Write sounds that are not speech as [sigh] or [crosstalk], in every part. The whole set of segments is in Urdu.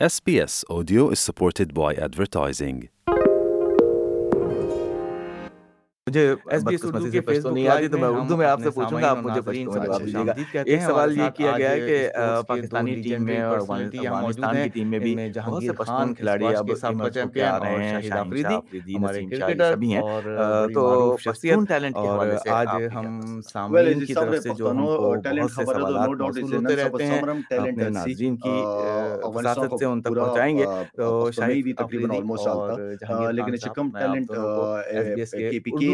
SBS Audio is supported by advertising. مجھے ایس بی ایس اردو کے فیس بک لائیو تو میں اردو میں آپ سے پوچھوں گا آپ مجھے پشتو میں جواب دیجیے گا ایک سوال یہ کیا گیا ہے کہ پاکستانی ٹیم میں اور افغانستان کی ٹیم میں بھی بہت سے پشتون کھلاڑی اب سامنا چمپے آ رہے ہیں شاہ افریدی ہمارے کرکٹر بھی ہیں۔ تو پشتون ٹیلنٹ کے حوالے سے آج ہم سامعین کی طرف سے جو ہم کو بہت سے سوالات موصول ہوتے رہتے ہیں اپنے ناظرین کی وساطت سے ان تک پہنچائیں گے تو شاہد افریدی اور جہانگیر خان صاحب میں آپ کو ایس بی ایس کے اردو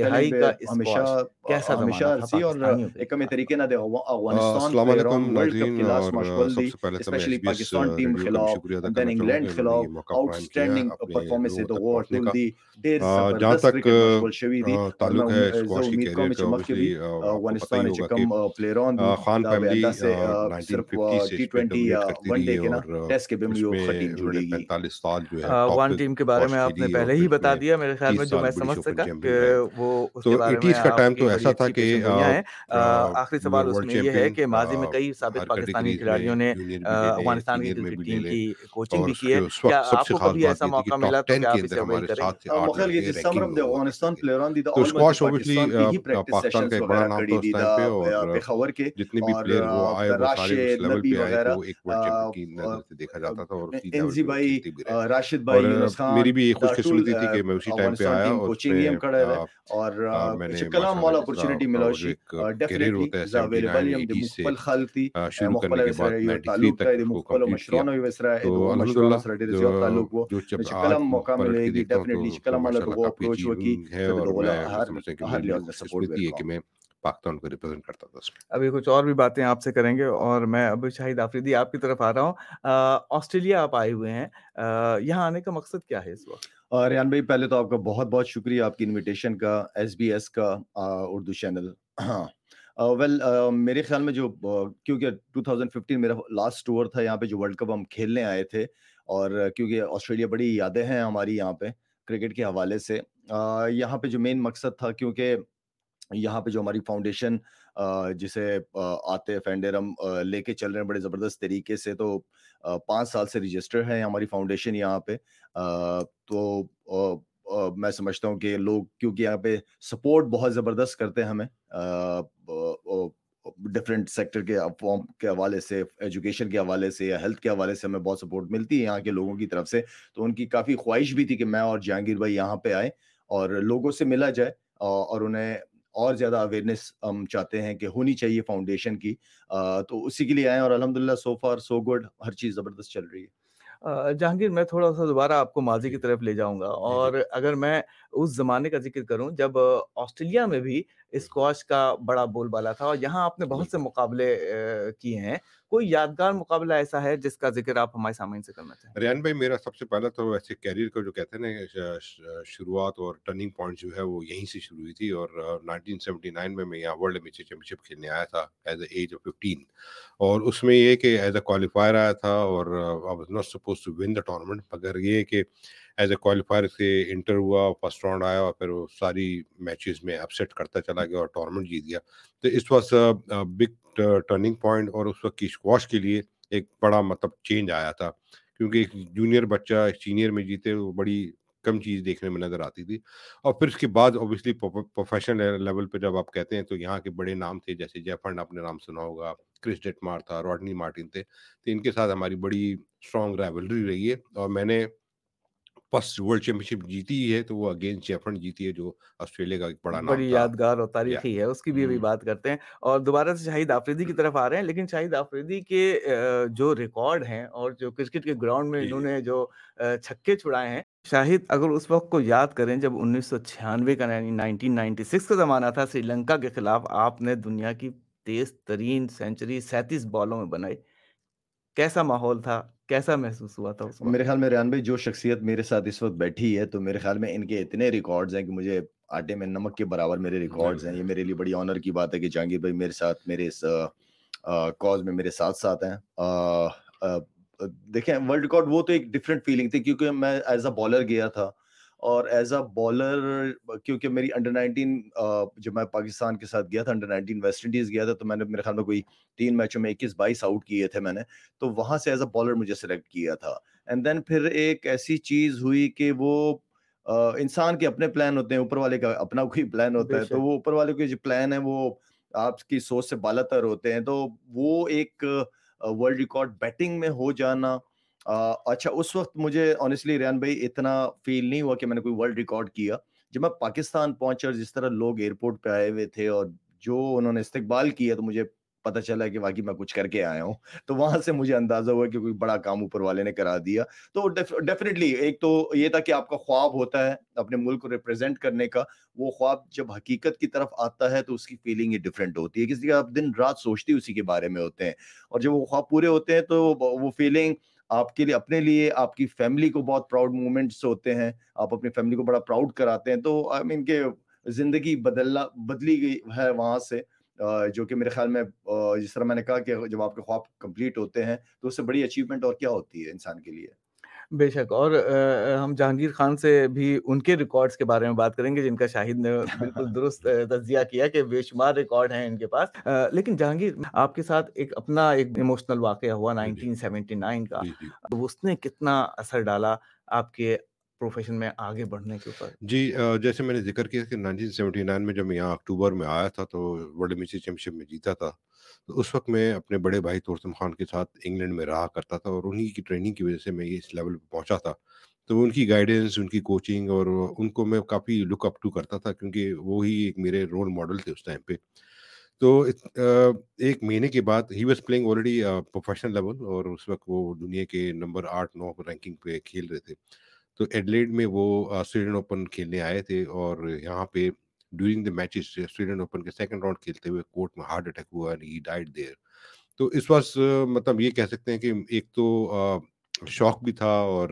کا کیسا طریقے نہ دے افغانستان پہ پاکستان ٹیم خلاف دین انگلینڈ خلاف آؤٹ سٹینڈنگ پرفارمنس ٹیم دی دیر تعلق ہے اسکواش کی کیریئر کا افغانستان کے کم player Khan family T 20 one day کے نا ٹیسٹ کے گی 45 سال جو ہے ون ٹیم کے بارے میں آپ نے پہلے ہی بتا دیا میرے خیال میں جو میں سمجھ سکا کہ وہ تو کا ٹائم تو ایسا تھا کہ آخری سوال اس میں یہ ہے کہ ماضی میں کئی ثابت پاکستانی کھلاڑیوں نے افغانستان کی کرکٹ ٹیم کی کوچنگ بھی کی ہے۔ کیا آپ کو کبھی ایسا موقع ملا تو کیا اوبیسلی پاکستان کا ایک بڑا نام تھا اس ٹائم پہ اور جتنے بھی پلیئر وہ آئے وہ سارے اس لیول پہ آئے تو ایک ورلڈ چیمپئن کی نظر سے دیکھا جاتا تھا اور اسی بھائی راشد بھائی یونس خان میری بھی یہ خوش قسمتی تھی کہ میں اسی ٹائم پہ آیا اور اور اٹس کلام والا اپورچونٹی ملا اور ڈیفینیٹلی از اویلیبل یم د مخبل خلطی مخبل سره یو تعلق دی د مخبل مشرانو وسره د مشرانو سره ډیر زیات تعلق وو چې کلام موقع ملېږي ډیفینیټلی چې کلام والا کو اپروچ وکي د غلا هر هر لیول سپورټ دی کې پاکستان کو ریپرزینٹ کرتا تھا اس میں ابھی کچھ اور بھی باتیں آپ سے کریں گے اور میں ابھی شاہد آفریدی آپ کی طرف آ رہا ہوں۔ آسٹریلیا آپ آئے ہوئے ہیں۔ یہاں آنے کا مقصد کیا ہے اس وقت؟ ریان بھائی پہلے تو آپ کا بہت بہت شکریہ آپ کی انویٹیشن کا ایس بی ایس کا اردو چینل ہاں۔ ویل میرے خیال میں جو کیونکہ 2015 میرا لاسٹ ٹور تھا یہاں پہ جو ورلڈ کپ ہم کھیلنے آئے تھے اور کیونکہ آسٹریلیا بڑی یادیں ہیں ہماری یہاں پہ کرکٹ کے حوالے سے۔ یہاں پہ جو مین مقصد تھا کیونکہ یہاں پہ جو ہماری فاؤنڈیشن جسے آتے فینڈیرم لے کے چل رہے ہیں، بڑے زبردست طریقے سے تو پانچ سال سے رجسٹر ہے ہماری فاؤنڈیشن یہاں پہ۔ تو میں سمجھتا ہوں کہ لوگ، کیونکہ یہاں پہ سپورٹ بہت زبردست کرتے ہیں ہمیں ڈفرینٹ سیکٹر کے فارم کے حوالے سے ایجوکیشن کے حوالے سے یا ہیلتھ کے حوالے سے ہمیں بہت سپورٹ ملتی ہے یہاں کے لوگوں کی طرف سے۔ تو ان کی کافی خواہش بھی تھی کہ میں اور جہانگیر بھائی یہاں پہ آئیں اور لوگوں سے ملا جائے اور انہیں اور زیادہ اویئرنیس ہم چاہتے ہیں کہ ہونی چاہیے فاؤنڈیشن کی۔ تو اسی کے لیے آئے اور الحمد للہ سو فار سو گڈ ہر چیز زبردست چل رہی ہے۔ جہانگیر میں تھوڑا سا دوبارہ آپ کو ماضی کی طرف لے جاؤں گا۔ جی، جی۔ اور اگر میں اس زمانے کا ذکر کروں جب آسٹریلیا میں بھی جی۔ اسکواش کا بڑا بول بالا تھا اور یہاں آپ نے بہت جی۔ سے مقابلے کیے ہیں کوئی یادگار مقابلہ ایسا ہے جس کا ذکر آپ ہمارے سامعین سے کرنا چاہیں؟ ریان بھائی میرا سب سے پہلا تو ویسے کیریئر کا جو کہتے ہیں شروعات اور ٹرننگ پوائنٹ جو ہے وہ یہیں سے شروع ہوئی تھی اور 1979 میں میں یہاں ورلڈ امیچر چیمپئن شپ کھیلنے آیا تھا as a age of fifteen اور اس میں یہ کہ ایز اے کوالیفائر آیا تھا اور I was not suppose to win the tournament مگر یہ کہ ایز اے کوالیفائر سے انٹر ہوا فرسٹ راؤنڈ آیا اور پھر وہ ساری میچز میں اپ سیٹ کرتا چلا گیا اور ٹورنامنٹ جیت گیا۔ تو اس واس بگ ٹرننگ پوائنٹ اور اس وقت کی اسکواش کے لیے ایک بڑا مطلب چینج آیا تھا۔ کیونکہ ایک جونیئر بچہ سینئر میں جیتے وہ بڑی کم چیز دیکھنے میں نظر آتی تھی۔ اور پھر اس کے بعد اوبیسلی پروفیشنل لیول پہ جب آپ کہتے ہیں تو یہاں کے بڑے نام تھے جیسے جیفرن آپ نے نام سنا ہوگا، کرس ڈیٹ مار تھا راڈنی مارٹن تھے۔ تو ان کے ساتھ ہماری بڑی اسٹرانگ رائولری رہی ہے۔ اور میں نے فرسٹ ورلڈ چیمپئن شپ جیتی ہے تو وہ اگین جیفرن جیتی ہے جو آسٹریلیا کا ایک بڑا نام بڑی یادگار اور تاریخی ہے اس کی بھی ابھی بات کرتے ہیں اور دوبارہ سے شاہد آفریدی کی طرف آ رہے ہیں لیکن شاہد آفریدی کے جو ریکارڈ ہیں اور جو کرکٹ کے گراؤنڈ میں انہوں نے جو چھکے چھڑائے ہیں شاہد اگر اس وقت کو یاد کریں جب انیس سو چھیانوے کا نائنٹین نائنٹی سکس کا زمانہ تھا سری لنکا کے خلاف آپ نے دنیا کی تیز ترین سینچری سینتیس بالوں میں بنائی کیسا ماحول تھا؟ کیسا محسوس ہوا تھا میرے خیال میں ریان بھائی جو شخصیت میرے ساتھ اس وقت بیٹھی ہے تو میرے خیال میں ان کے اتنے ریکارڈز ہیں کہ مجھے آٹے میں نمک کے برابر میرے جی، ریکارڈز ہیں۔ یہ جی۔ میرے لیے بڑی آنر کی بات ہے کہ جہانگیر بھائی میرے ساتھ میرے اس کاز میں میرے ساتھ ساتھ ہیں۔ دیکھیں ورلڈ ریکارڈ وہ تو ایک ڈفرینٹ فیلنگ تھی کیونکہ میں ایز اے بالر گیا تھا۔ اور ایز اے بالر کیونکہ میری انڈر نائنٹین جب میں پاکستان کے ساتھ گیا تھا انڈر نائنٹین ویسٹ انڈیز گیا تھا تو میں نے میرے خیال میں کوئی تین میچوں میں اکیس بائیس آؤٹ کیے تھے میں نے تو وہاں سے ایز اے بالر مجھے سلیکٹ کیا تھا۔ اینڈ دین پھر ایک ایسی چیز ہوئی کہ وہ انسان کے اپنے پلان ہوتے ہیں اوپر والے کا اپنا کوئی پلان ہوتا ہے تو وہ اوپر والے کے جو پلان ہے وہ آپ کی سوچ سے بالاتر ہوتے ہیں۔ تو وہ ایک ورلڈ ریکارڈ بیٹنگ میں ہو جانا اچھا اس وقت مجھے آنیسٹلی ریان بھائی اتنا فیل نہیں ہوا کہ میں نے کوئی ورلڈ ریکارڈ کیا۔ جب میں پاکستان پہنچا اور جس طرح لوگ ایئرپورٹ پہ آئے ہوئے تھے اور جو انہوں نے استقبال کیا تو مجھے پتہ چلا کہ واقعی میں کچھ کر کے آیا ہوں۔ تو وہاں سے مجھے اندازہ ہوا کہ کوئی بڑا کام اوپر والے نے کرا دیا۔ تو ڈیفینیٹلی ایک تو یہ تھا کہ آپ کا خواب ہوتا ہے اپنے ملک کو ریپرزینٹ کرنے کا۔ وہ خواب جب حقیقت کی طرف آتا ہے تو اس کی فیلنگ ہی ڈفرینٹ ہوتی ہے۔ کسی کا آپ دن رات سوچتے اسی کے بارے میں ہوتے ہیں۔ اور جب وہ خواب پورے ہوتے ہیں تو وہ فیلنگ آپ کے لیے، اپنے لیے آپ کی فیملی کو بہت پراؤڈ مومنٹس ہوتے ہیں، آپ اپنی فیملی کو بڑا پراؤڈ کراتے ہیں، تو آئی مین کہ زندگی بدلنا، بدلی گئی ہے وہاں سے جو کہ میرے خیال میں جس طرح میں نے کہا کہ جب آپ کے خواب کمپلیٹ ہوتے ہیں تو اس سے بڑی اچیومنٹ اور کیا ہوتی ہے انسان کے لیے؟ بے شک۔ اور ہم جہانگیر خان سے بھی ان کے ریکارڈز کے بارے میں بات کریں گے جن کا شاہد نے بالکل [laughs] درست تجزیہ کیا کہ بے شمار ریکارڈ ہیں ان کے پاس۔ لیکن جہانگیر آپ کے ساتھ ایک اپنا ایک ایموشنل واقعہ ہوا جی۔ 1979 کا۔ جی، جی۔ اس نے کتنا اثر ڈالا آپ کے پروفیشن میں آگے بڑھنے کے اوپر۔ جی جیسے میں نے ذکر کیا کہ نائنٹین سیونٹی نائن میں جب میں یہاں اکتوبر میں آیا تھا تو ورلڈ میسی چیمپئن شپ میں جیتا تھا، تو اس وقت میں اپنے بڑے بھائی تورسم خان کے ساتھ انگلینڈ میں رہا کرتا تھا اور انہی کی ٹریننگ کی وجہ سے میں یہ اس لیول پہ پہنچا تھا۔ تو ان کی گائیڈنس ان کی کوچنگ اور ان کو میں کافی لک اپ ٹو کرتا تھا کیونکہ وہی ایک میرے رول ماڈل تھے اس ٹائم پہ۔ تو ایک مہینے کے بعد ہی was playing already professional level اور اس وقت وہ دنیا کے نمبر آٹھ، نو رینکنگ پہ کھیل رہے تھے۔ تو ایڈلیڈ میں وہ سویڈن اوپن کھیلنے آئے تھے اور یہاں پہ during the matches Sweden Open کے سیکنڈ راؤنڈ کھیلتے ہوئے کورٹ میں ہارٹ اٹیک ہوا ہی ڈائٹ دیر تو اس وقت مطلب یہ کہہ سکتے ہیں کہ ایک تو شوق بھی تھا اور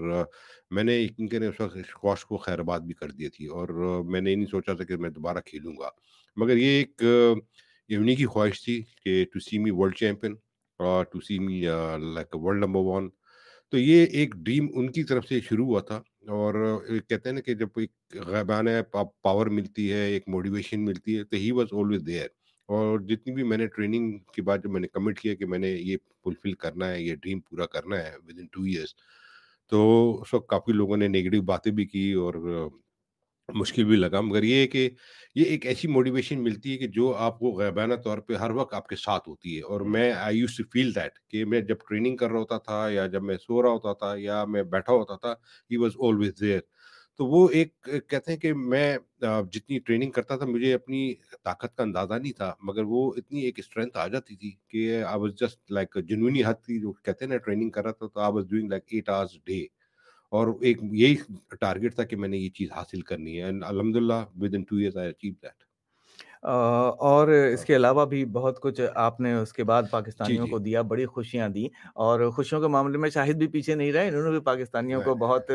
میں نے کیونکہ اس وقت خواہش کو خیر آباد بھی کر دی تھی اور میں نے نہیں سوچا تھا کہ میں دوبارہ کھیلوں گا۔ مگر یہ ایک یونی کی خواہش تھی کہ to see me world champion اور to see me like world number one تو یہ ایک ڈریم ان کی طرف سے شروع ہوا تھا۔ اور کہتے ہیں نا کہ جب کوئی غیبانہ پاور ملتی ہے، ایک موٹیویشن ملتی ہے، تو ہی واز آلویز دیئر اور جتنی بھی میں نے ٹریننگ کے بعد جب میں نے کمٹ کیا کہ میں نے یہ فلفل کرنا ہے، یہ ڈریم پورا کرنا ہے ود ان ٹو ایئرس تو اس وقت کافی لوگوں نے نگیٹو باتیں بھی کی اور مشکل بھی لگا۔ مگر یہ کہ یہ ایک ایسی موٹیویشن ملتی ہے کہ جو آپ کو غیبانہ طور پہ ہر وقت آپ کے ساتھ ہوتی ہے۔ اور میں I used to feel that کہ میں جب ٹریننگ کر رہا ہوتا تھا یا جب میں سو رہا ہوتا تھا یا میں بیٹھا ہوتا تھا ہی واز آلویز دیئر تو وہ ایک کہتے ہیں کہ میں جتنی ٹریننگ کرتا تھا مجھے اپنی طاقت کا اندازہ نہیں تھا، مگر وہ اتنی ایک اسٹرینتھ آ جاتی تھی کہ آئی واز جسٹ لائک جنونی حد کی جو کہتے ہیں نا ٹریننگ کر رہا تھا تو I was doing like eight hours day اور ایک یہی ٹارگیٹ تھا کہ میں نے یہ چیز حاصل کرنی ہے اینڈ الحمد للہ within two years I achieve that اور اس ہاں۔ کے علاوہ بھی بہت کچھ آپ نے اس کے بعد جی، پاکستانیوں جی۔ کو دیا بڑی خوشیاں دی اور خوشیوں کے معاملے میں شاہد بھی پیچھے نہیں رہے انہوں نے بھی پاکستانیوں کو بہت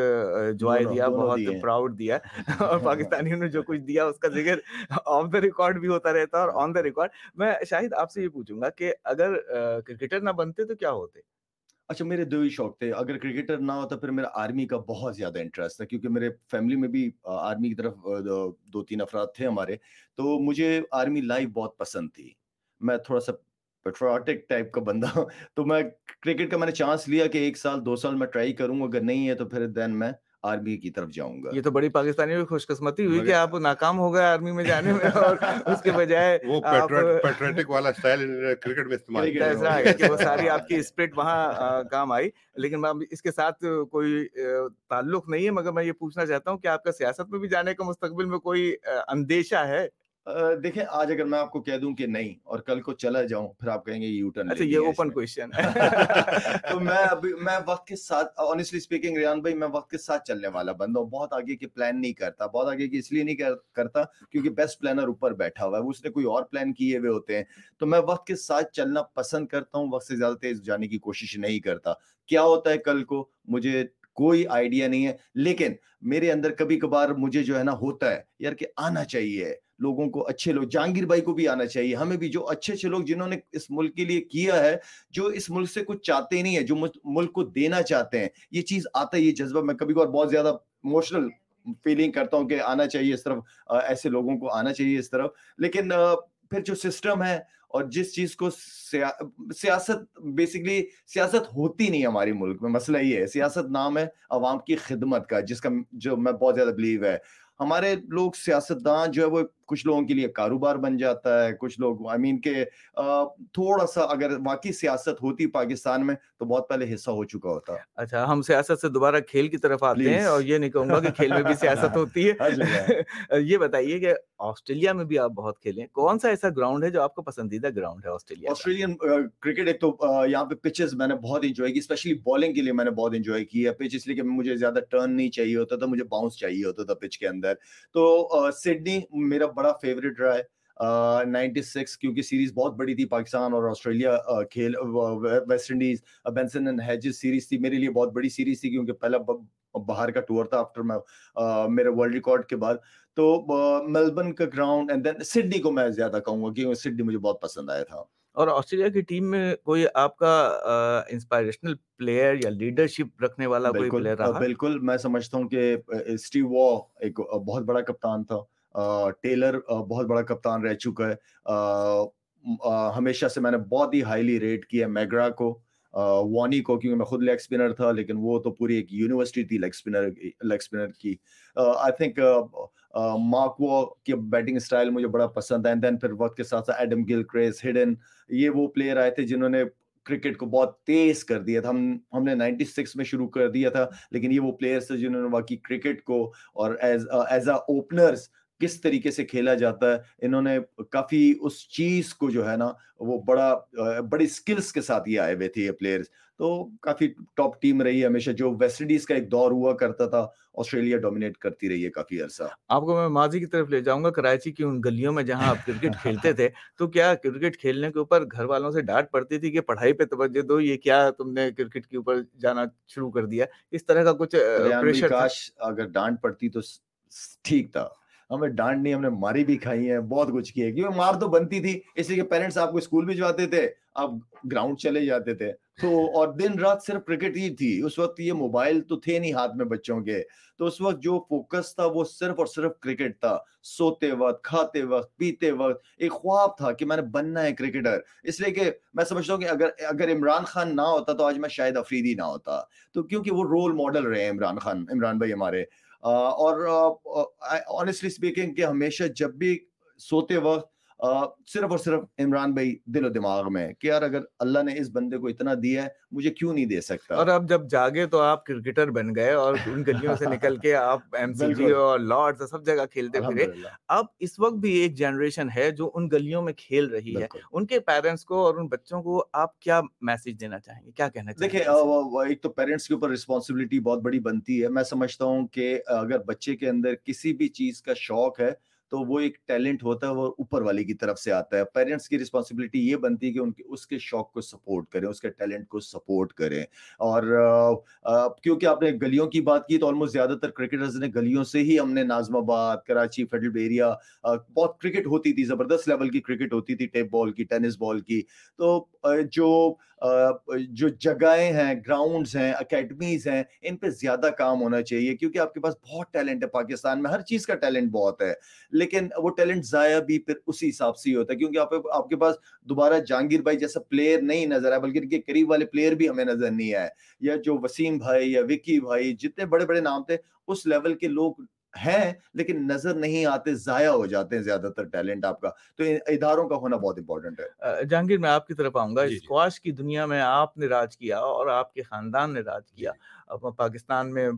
جوائے دیا بہت پراؤڈ دیا [laughs] اور پاکستانیوں نے جو کچھ دیا اس کا ذکر آف دا ریکارڈ بھی ہوتا رہتا اور آن دا ریکارڈ میں شاہد آپ سے یہ پوچھوں گا کہ اگر کرکٹر نہ بنتے تو کیا ہوتے؟ اچھا میرے دو ہی شوق تھے۔ اگر کرکٹر نہ ہوتا پھر میرا آرمی کا بہت زیادہ انٹرسٹ تھا، کیونکہ میرے فیملی میں بھی آرمی کی طرف دو تین افراد تھے ہمارے، تو مجھے آرمی لائف بہت پسند تھی۔ میں تھوڑا سا پیٹروٹک ٹائپ کا بندہ ہوں، تو میں کرکٹ کا میں نے چانس لیا کہ ایک سال، دو سال میں ٹرائی کروں، اگر نہیں ہے تو پھر دین میں آرمی کی طرف جاؤں گا۔ یہ تو بڑی پاکستانی بھی خوش قسمتی ہوئی کہ آپ ناکام ہو گئے آرمی میں جانے میں اور اس کے بجائے [laughs] وہ پیٹریٹک والا سٹائل کرکٹ میں استعمال کیا۔ ہے کہ وہ ساری آپ کی اسپرٹ وہاں کام آئی۔ لیکن اس کے ساتھ کوئی تعلق نہیں ہے مگر میں یہ پوچھنا چاہتا ہوں کہ آپ کا سیاست میں بھی جانے کا مستقبل میں کوئی اندیشہ ہے؟ دیکھیں آج اگر میں آپ کو کہہ دوں کہ نہیں اور کل کو چلا جاؤں پھر آپ کہیں گے یو ٹرن اچھا یہ اوپن کوشچن ہے تو میں ابھی میں وقت کے ساتھ آنیسٹلی سپیکنگ ریان بھائی میں وقت کے ساتھ چلنے والا بند ہوں۔ بہت آگے کی پلان نہیں کرتا بہت آگے کی اس لیے نہیں کرتا کیونکہ بیسٹ پلانر اوپر بیٹھا ہوا ہے۔ اس نے کوئی اور پلان کیے ہوئے ہوتے ہیں۔ تو میں وقت کے ساتھ چلنا پسند کرتا ہوں وقت سے زیادہ تیز جانے کی کوشش نہیں کرتا۔ کیا ہوتا ہے کل کو؟ مجھے کوئی آئیڈیا نہیں ہے لیکن میرے اندر کبھی کبھار مجھے جو ہے نا ہوتا ہے یار کہ آنا چاہیے۔ لوگوں کو اچھے لوگ، جہانگیر بھائی کو بھی آنا چاہیے۔ ہمیں بھی جو اچھے اچھے لوگ جنہوں نے اس ملک کے لیے کیا ہے، جو اس ملک سے کچھ چاہتے نہیں ہے جو ملک کو دینا چاہتے ہیں، یہ چیز آتا ہے یہ جذبہ۔ میں کبھی کبھار بہت زیادہ اموشنل فیلنگ کرتا ہوں کہ آنا چاہیے اس طرف ایسے لوگوں کو آنا چاہیے اس طرف۔ لیکن پھر جو سسٹم ہے اور جس چیز کو سیاست بیسکلی سیاست ہوتی نہیں ہماری ملک میں، مسئلہ یہ ہے۔ سیاست نام ہے عوام کی خدمت کا، جس کا جو میں بہت زیادہ بلیو ہے۔ ہمارے لوگ سیاستدان جو ہے، وہ کچھ لوگوں کے لیے کاروبار بن جاتا ہے کچھ لوگ آئی مین کہ تھوڑا سا اگر واقعی سیاست ہوتی پاکستان میں تو بہت پہلے حصہ ہو چکا ہوتا۔ اچھا ہم سیاست سے دوبارہ کھیل کی طرف آتے ہیں اور یہ نہیں کہوں گا کہ کھیل میں بھی سیاست [laughs] ہوتی ہے۔ [laughs] یہ بتائیے کہ آسٹریلیا میں بھی آپ بہت کھیلے کون سا ایسا گراؤنڈ ہے جو آپ کو پسندیدہ گراؤنڈ ہے آسٹریلیا آسٹریلین کرکٹ ایک تو یہاں پہ پچز میں نے بہت انجوائے کی اسپیشلی بالنگ کے لیے میں نے بہت انجوائے کی ہے۔ پچ اس لیے کہ مجھے زیادہ ٹرن نہیں چاہیے ہوتا تھا مجھے باؤنس چاہیے ہوتا تھا پچ کے اندر۔ تو سڈنی میرا بڑا فیوریٹ رہا ہے نائنٹی سکس کیونکہ سیریز بہت بڑی تھی پاکستان اور آسٹریلیا کھیل West Indies Benson and Hedges series تھی۔ میرے لیے بہت بڑی سیریز تھی کیونکہ پہلا باہر کا ٹور تھا آفٹر میں میرے ورلڈ ریکارڈ کے بعد۔ تو میلبرن کا گراؤنڈ اینڈ دین سڈنی کو میں زیادہ کہوں گا کیونکہ سڈنی مجھے بہت پسند آیا تھا۔ اور آسٹریلیا کی ٹیم میں کوئی آپ کا انسپائریشنل پلیئر یا لیڈرشپ رکھنے والا کوئی پلیئر رہا؟ بالکل۔ میں سمجھتا ہوں کہ اسٹیو وا ایک بہت بڑا کپتان تھا۔ ٹیلر بہت بڑا کپتان رہ چکا ہے۔ ہمیشہ سے میں نے بہت ہی ہائیلی ریٹ کیا میگرا کو۔ وانی کو، کیونکہ میں خود لیگ اسپنر تھا، لیکن وہ تو پوری ایک یونیورسٹی تھی لیگ اسپنر لیگ اسپنر کی۔ آئی تھنک ماکو کی بیٹنگ اسٹائل مجھے بڑا پسند ہے۔ دین پھر وقت کے ساتھ ساتھ ایڈم گل کریس ہڈن، یہ وہ پلیئر آئے تھے جنہوں نے کرکٹ کو بہت تیز کر دیا تھا۔ ہم ہم نے نائنٹی سکس میں شروع کر دیا تھا، لیکن یہ وہ پلیئرس تھے جنہوں نے واقعی کرکٹ کو اور ایز ایز اے اوپنرس کس طریقے سے کھیلا جاتا ہے انہوں نے کافی اس چیز کو جو ہے نا وہ بڑا بڑی سکلز کے ساتھ یہ آئے ہوئے تھے یہ پلیئرز تو کافی ٹاپ ٹیم رہی ہے ہمیشہ جو ویسٹ انڈیز کا ایک دور ہوا کرتا تھا آسٹریلیا ڈومینیٹ کرتی رہی ہے کافی عرصہ۔ آپ کو میں ماضی کی طرف لے جاؤں گا کراچی کی ان گلیوں میں جہاں آپ کرکٹ کھیلتے تھے تو کیا کرکٹ کھیلنے کے اوپر گھر والوں سے ڈانٹ پڑتی تھی کہ پڑھائی پہ توجہ دو یہ کیا تم نے کرکٹ کے اوپر جانا شروع کر دیا؟ اس طرح کا کچھ کاش اگر ڈانٹ پڑتی تو ٹھیک تھا۔ ہمیں ڈانٹ نہیں ہم نے ماری بھی کھائی ہے بہت کچھ کیا کیونکہ مار تو بنتی تھی، اس لیے کہ پیرنٹس آپ کو اسکول بھی جاتے تھے، آپ گراؤنڈ چلے جاتے تھے۔ تو اور دن رات صرف کرکٹ ہی تھی، اس وقت یہ موبائل تو تھے نہیں ہاتھ میں بچوں کے۔ تو اس وقت جو فوکس تھا وہ صرف اور صرف کرکٹ تھا۔ سوتے وقت، کھاتے وقت، پیتے وقت، ایک خواب تھا کہ میں نے بننا ہے کرکٹر اس لیے کہ میں سمجھتا ہوں کہ اگر اگر عمران خان نہ ہوتا تو آج میں شاید افریدی نہ ہوتا۔ تو کیونکہ وہ رول ماڈل رہے عمران خان، عمران بھائی ہمارے۔ اور آنےسٹلی اسپیکنگ کہ ہمیشہ جب بھی سوتے وقت صرف اور صرف عمران بھائی دل و دماغ میں کہ یار اگر اللہ نے اس بندے کو اتنا دیا ہے مجھے کیوں نہیں دے سکتا؟ اور اب جب جاگے تو آپ کرکٹر بن گئے اور ان گلیوں سے نکل کے آپ ایم سی جی اور لارڈز سب جگہ کھیلتے پھرے۔ اب اس وقت بھی ایک جنریشن ہے جو ان گلیوں میں کھیل رہی ہے۔ ان کے پیرنٹس کو اور ان بچوں کو آپ کیا میسج دینا چاہیں گے؟ کیا کہنا چاہیں دیکھیں ایک تو پیرنٹس کے اوپر رسپانسبلٹی بہت بڑی بنتی ہے۔ میں سمجھتا ہوں کہ اگر بچے کے اندر کسی بھی چیز کا شوق ہے تو وہ ایک ٹیلنٹ ہوتا ہے، وہ اوپر والے کی طرف سے آتا ہے۔ پیرنٹس کی رسپانسبلٹی یہ بنتی ہے کہ ان کے، اس کے شوق کو سپورٹ کریں، اس کے ٹیلنٹ کو سپورٹ کریں۔ اور کیونکہ آپ نے گلیوں کی بات کی تو آلموسٹ زیادہ تر کرکٹرز نے گلیوں سے ہی ہم نے Nazimabad, Karachi federal area بہت کرکٹ ہوتی تھی، زبردست لیول کی کرکٹ ہوتی تھی ٹیپ بال کی ٹینس بال کی۔ تو جو جو جگہیں ہیں گراؤنڈز ہیں اکیڈمیز ہیں، ان پہ زیادہ کام ہونا چاہیے کیونکہ آپ کے پاس بہت ٹیلنٹ ہے۔ پاکستان میں ہر چیز کا ٹیلنٹ بہت ہے۔ لیکن وہ ٹیلنٹ ضائع بھی پھر اسی حساب سے ہی ہوتا ہے کیونکہ آپ آپ کے پاس دوبارہ جہانگیر بھائی جیسا پلیئر نہیں نظر آیا بلکہ ان کے قریب والے پلیئر بھی ہمیں نظر نہیں آئے۔ یا جو وسیم بھائی یا وکی بھائی جتنے بڑے بڑے نام تھے اس لیول کے لوگ ہیں لیکن نظر نہیں آتے ضائع ہو جاتے ہیں زیادہ تر ٹیلنٹ آپ کا۔ تو اداروں کا ہونا بہت امپورٹنٹ ہے۔ جہانگیر میں آپ کی طرف آؤں گا۔ اسکواش جی، جی۔ کی دنیا میں آپ نے راج کیا اور آپ کے خاندان نے راج کیا۔ جی، پاکستان میں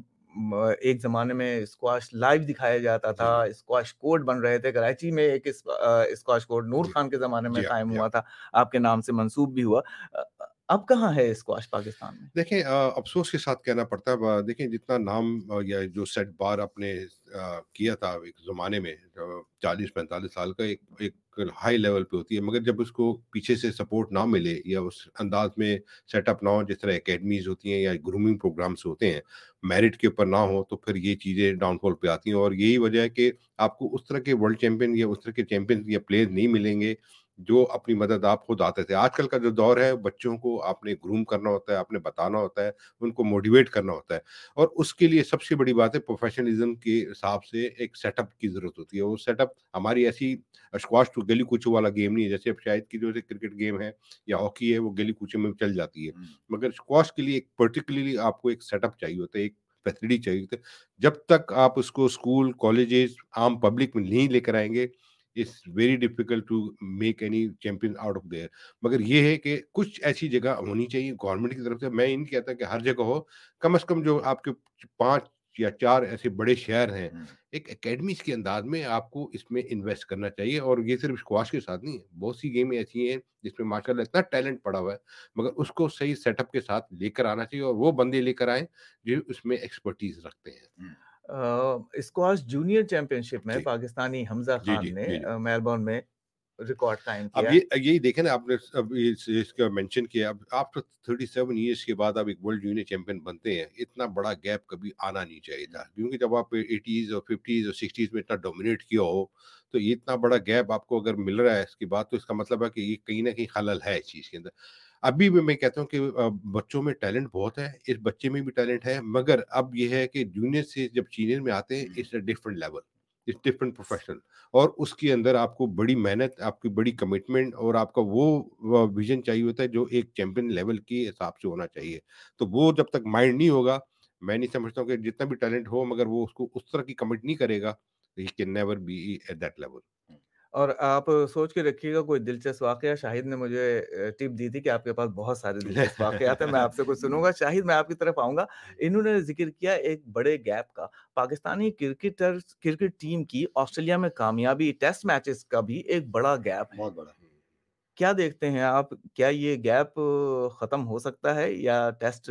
ایک زمانے میں اسکواش لائیو دکھایا جاتا تھا اسکواش کوڈ بن رہے تھے کراچی میں ایک اسکواش کوڈ نور خان کے زمانے میں قائم ہوا تھا آپ کے نام سے منسوب بھی ہوا۔ اب کہاں ہے اسکواش پاکستان میں؟ دیکھیں افسوس کے ساتھ کہنا پڑتا ہے دیکھیں جتنا نام یا جو سیٹ بار اپنے کیا تھا ایک زمانے میں چالیس، پینتالیس سال کا ایک ایک ہائی لیول پہ ہوتی ہے، مگر جب اس کو پیچھے سے سپورٹ نہ ملے، یا اس انداز میں سیٹ اپ نہ ہو، جس طرح اکیڈمیز ہوتی ہیں یا گرومنگ پروگرامس ہوتے ہیں، میرٹ کے اوپر نہ ہو، تو پھر یہ چیزیں ڈاؤن فال پہ آتی ہیں، اور یہی وجہ ہے کہ آپ کو اس طرح کے ورلڈ چیمپئن یا اس طرح کے چیمپئن یا پلیئر نہیں ملیں گے جو اپنی مدد آپ خود آتے تھے۔ آج کل کا جو دور ہے بچوں کو آپ نے گروم کرنا ہوتا ہے آپ نے بتانا ہوتا ہے ان کو موٹیویٹ کرنا ہوتا ہے۔ اور اس کے لیے سب سے بڑی بات ہے پروفیشنلزم کے حساب سے ایک سیٹ اپ کی ضرورت ہوتی ہے۔ وہ سیٹ اپ ہماری ایسی اسکواش تو گلی کوچو والا گیم نہیں ہے جیسے اب شاید کی جو کرکٹ گیم ہے یا ہاکی ہے وہ گلی کوچے میں چل جاتی ہے۔ مگر اسکواش کے لیے ایک پرٹیکولرلی آپ کو ایک سیٹ اپ چاہیے ہوتا ہے ایک فیسلٹی چاہیے ہوتا ہے۔ جب تک آپ اس کو اسکول کالجز عام پبلک میں نہیں لے کر آئیں گے it's very difficult to make any champion out of there مگر یہ ہے کہ کچھ ایسی جگہ ہونی چاہیے گورنمنٹ کی طرف سے. میں یہ نہیں کہتا کہ ہر جگہ ہو. کم از کم جو آپ کے پانچ یا چار ایسے بڑے شہر ہیں ایک اکیڈمیز کے انداز میں آپ کو اس میں انویسٹ کرنا چاہیے اور یہ صرف اسکواش کے ساتھ نہیں ہے بہت سی گیم ایسی ہیں جس میں ماشاء اللہ اتنا ٹیلنٹ پڑا ہوا ہے مگر اس کو صحیح سیٹ اپ کے ساتھ لے کر آنا چاہیے اور وہ بندے لے کر آئیں جو اس میں ایکسپرٹیز رکھتے ہیں۔ اسکواش جونیئر چیمپئن شپ میں پاکستانی حمزہ خان نے میلبورن میں ریکارڈ قائم کیا۔ اب یہ یہی دیکھیں نا آپ نے اب اس کا مینشن کیا۔ اب تھرٹی سیون ایئرس کے بعد آپ ایک ورلڈ جونیئر چیمپئن بنتے ہیں اتنا بڑا گیپ کبھی آنا نہیں چاہیے تھا۔ کیونکہ جب آپ ایٹیز اور ففٹیز اور سکسٹیز میں اتنا ڈومینیٹ کیا ہو تو یہ اتنا بڑا گیپ آپ کو اگر مل رہا ہے اس کے بعد تو اس کا مطلب ہے کہ یہ کہیں نہ کہیں خلل ہے اس چیز کے اندر۔ ابھی بھی میں کہتا ہوں کہ بچوں میں ٹیلنٹ بہت ہے اس بچے میں بھی ٹیلنٹ ہے مگر اب یہ ہے کہ جونیئر سے جب سینئر میں آتے ہیں it's a different level it's different professional اور اس کے اندر آپ کو بڑی محنت آپ کی بڑی کمٹمنٹ اور آپ کا وہ ویژن چاہیے ہوتا ہے جو ایک چیمپئن لیول کے حساب سے ہونا چاہیے۔ تو وہ جب تک مائنڈ نہیں ہوگا میں نہیں سمجھتا ہوں کہ جتنا بھی ٹیلنٹ ہو مگر وہ اس کو اس طرح کی کمٹ نہیں کرے گا he can never be at that level اور آپ سوچ کے رکھیے گا کوئی دلچسپ واقعہ۔ شاہد نے مجھے ٹپ دی تھی کہ آپ کے پاس بہت سارے دلچسپ واقعات ہیں میں آپ سے کچھ [laughs] سنوں گا۔ شاہد میں آپ کی طرف آؤں گا۔ انہوں نے ذکر کیا ایک بڑے گیپ کا۔ پاکستانی کرکٹر کرکٹ ٹیم کی آسٹریلیا میں کامیابی ٹیسٹ میچز کا بھی ایک بڑا گیپ ہے۔ بہت بڑا۔ کیا دیکھتے ہیں آپ؟ کیا یہ گیپ ختم ہو سکتا ہے یا ٹیسٹ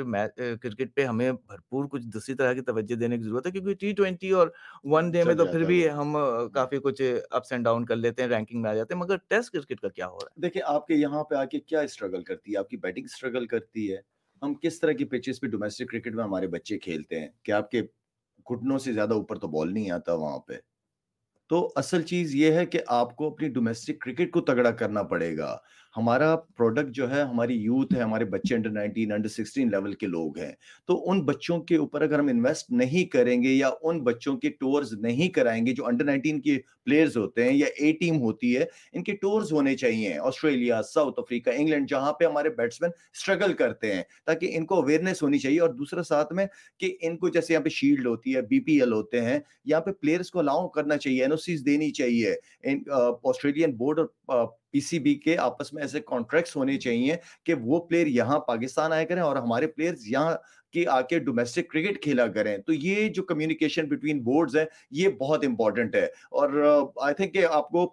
کرکٹ پہ ہمیں بھرپور کچھ دوسری طرح کی توجہ دینے کی ضرورت ہے؟ کیونکہ ٹی ٹوینٹی اور ون ڈے میں تو پھر بھی ہم کافی کچھ اپس اینڈ ڈاؤن کر لیتے ہیں رینکنگ میں آ جاتے ہیں مگر ٹیسٹ کرکٹ کا کیا ہو رہا ہے؟ دیکھیں آپ کے یہاں پہ آ کے کیا اسٹرگل کرتی ہے؟ آپ کی بیٹنگ اسٹرگل کرتی ہے؟ ہم کس طرح کی پچز پہ ڈومیسٹک کرکٹ میں ہمارے بچے کھیلتے ہیں؟ کہ آپ کے گھٹنوں سے زیادہ اوپر تو بال نہیں آتا وہاں پہ؟ تو اصل چیز یہ ہے کہ آپ کو اپنی ڈومیسٹک کرکٹ کو تگڑا کرنا پڑے گا۔ ہمارا پروڈکٹ جو ہے، ہماری یوتھ ہے، ہمارے بچے under nineteen under sixteen level کے لوگ ہیں۔ تو ان بچوں کے اوپر اگر ہم انویسٹ نہیں کریں گے یا ان بچوں کے ٹورز نہیں کرائیں گے، جو انڈر نائنٹین کے پلیئرز ہوتے ہیں یا اے ٹیم ہوتی ہے، ان کے ٹورز ہونے چاہیے۔ آسٹریلیا ساؤتھ افریقہ انگلینڈ جہاں پہ ہمارے بیٹسمین اسٹرگل کرتے ہیں، تاکہ ان کو اویئرنیس ہونی چاہیے۔ اور دوسرا ساتھ میں کہ ان کو جیسے یہاں پہ شیلڈ ہوتی ہے بی پی ایل ہوتے ہیں، یہاں پہ پلیئرز کو الاؤ کرنا چاہیے این او سیز دینی چاہیے۔ آسٹریلین بورڈ اور پی سی بی کے آپس میں ایسے کانٹریکٹس ہونے چاہیے کہ وہ پلیئر یہاں پاکستان آئے کریں اور ہمارے پلیئرز یہاں کی آ کے ڈومیسٹک کرکٹ کھیلا کریں۔ تو یہ جو کمیونیکیشن بٹوین بورڈز ہیں، یہ بہت امپورٹنٹ ہے۔ اور آئی تھنک کہ آپ کو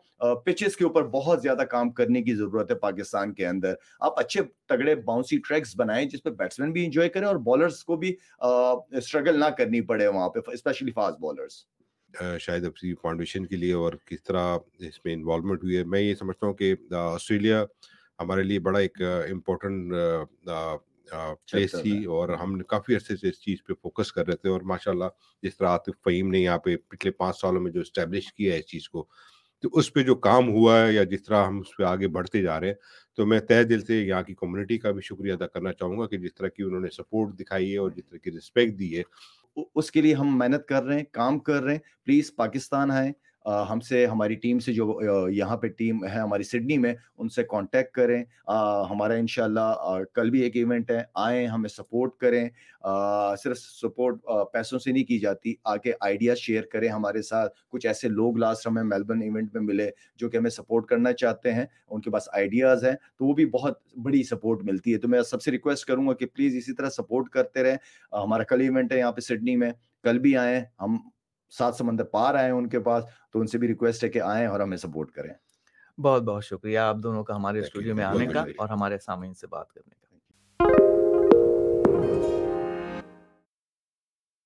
پچز کے اوپر بہت زیادہ کام کرنے کی ضرورت ہے پاکستان کے اندر۔ آپ اچھے تگڑے باؤنسی ٹریکس بنائیں جس پہ بیٹسمین بھی انجوائے کریں اور بالرز کو بھی اسٹرگل نہ کرنی پڑے وہاں پہ اسپیشلی فاسٹ بالرز شاید اپنی فاؤنڈیشن کے لیے اور کس طرح اس میں انوالومنٹ ہوئی ہے میں یہ سمجھتا ہوں کہ آسٹریلیا ہمارے لیے بڑا ایک امپورٹنٹ پلیس تھی اور ہم کافی عرصے سے اس چیز پہ فوکس کر رہے تھے اور ماشاء اللہ جس طرح عاطف فہیم نے یہاں پہ پچھلے پانچ سالوں میں جو اسٹیبلش کیا ہے اس چیز کو تو اس پہ جو کام ہوا ہے یا جس طرح ہم اس پہ آگے بڑھتے جا رہے ہیں تو میں طے دل سے یہاں کی کمیونٹی کا بھی شکریہ ادا کرنا چاہوں گا کہ جس طرح کی انہوں نے سپورٹ دکھائی ہے اور جس طرح کی رسپیکٹ دی ہے۔ اس کے لیے ہم محنت کر رہے ہیں، کام کر رہے ہیں۔ پلیز پاکستان آئیں۔ ہم سے، ہماری ٹیم سے جو یہاں پہ ٹیم ہے ہماری سڈنی میں، ان سے کانٹیکٹ کریں۔ ہمارا انشاءاللہ کل بھی ایک ایونٹ ہے۔ آئیں، ہمیں سپورٹ کریں۔ صرف سپورٹ پیسوں سے نہیں کی جاتی آ کے آئیڈیاز شیئر کریں ہمارے ساتھ۔ کچھ ایسے لوگ لاسٹ ہمیں میلبرن ایونٹ میں ملے جو کہ ہمیں سپورٹ کرنا چاہتے ہیں، ان کے پاس آئیڈیاز ہیں، تو وہ بھی بہت بڑی سپورٹ ملتی ہے۔ تو میں سب سے ریکویسٹ کروں گا کہ پلیز اسی طرح سپورٹ کرتے رہیں۔ ہمارا کل ایونٹ ہے یہاں پہ سڈنی میں۔ کل بھی آئیں، ہم سات سمندر پار آئے ہیں ان کے پاس تو ان سے بھی ریکویسٹ ہے کہ آئیں اور ہمیں سپورٹ کریں بہت بہت شکریہ آپ دونوں کا ہمارے. اسٹوڈیو میں آنے کا. اور ہمارے سامعین سے بات کرنے کا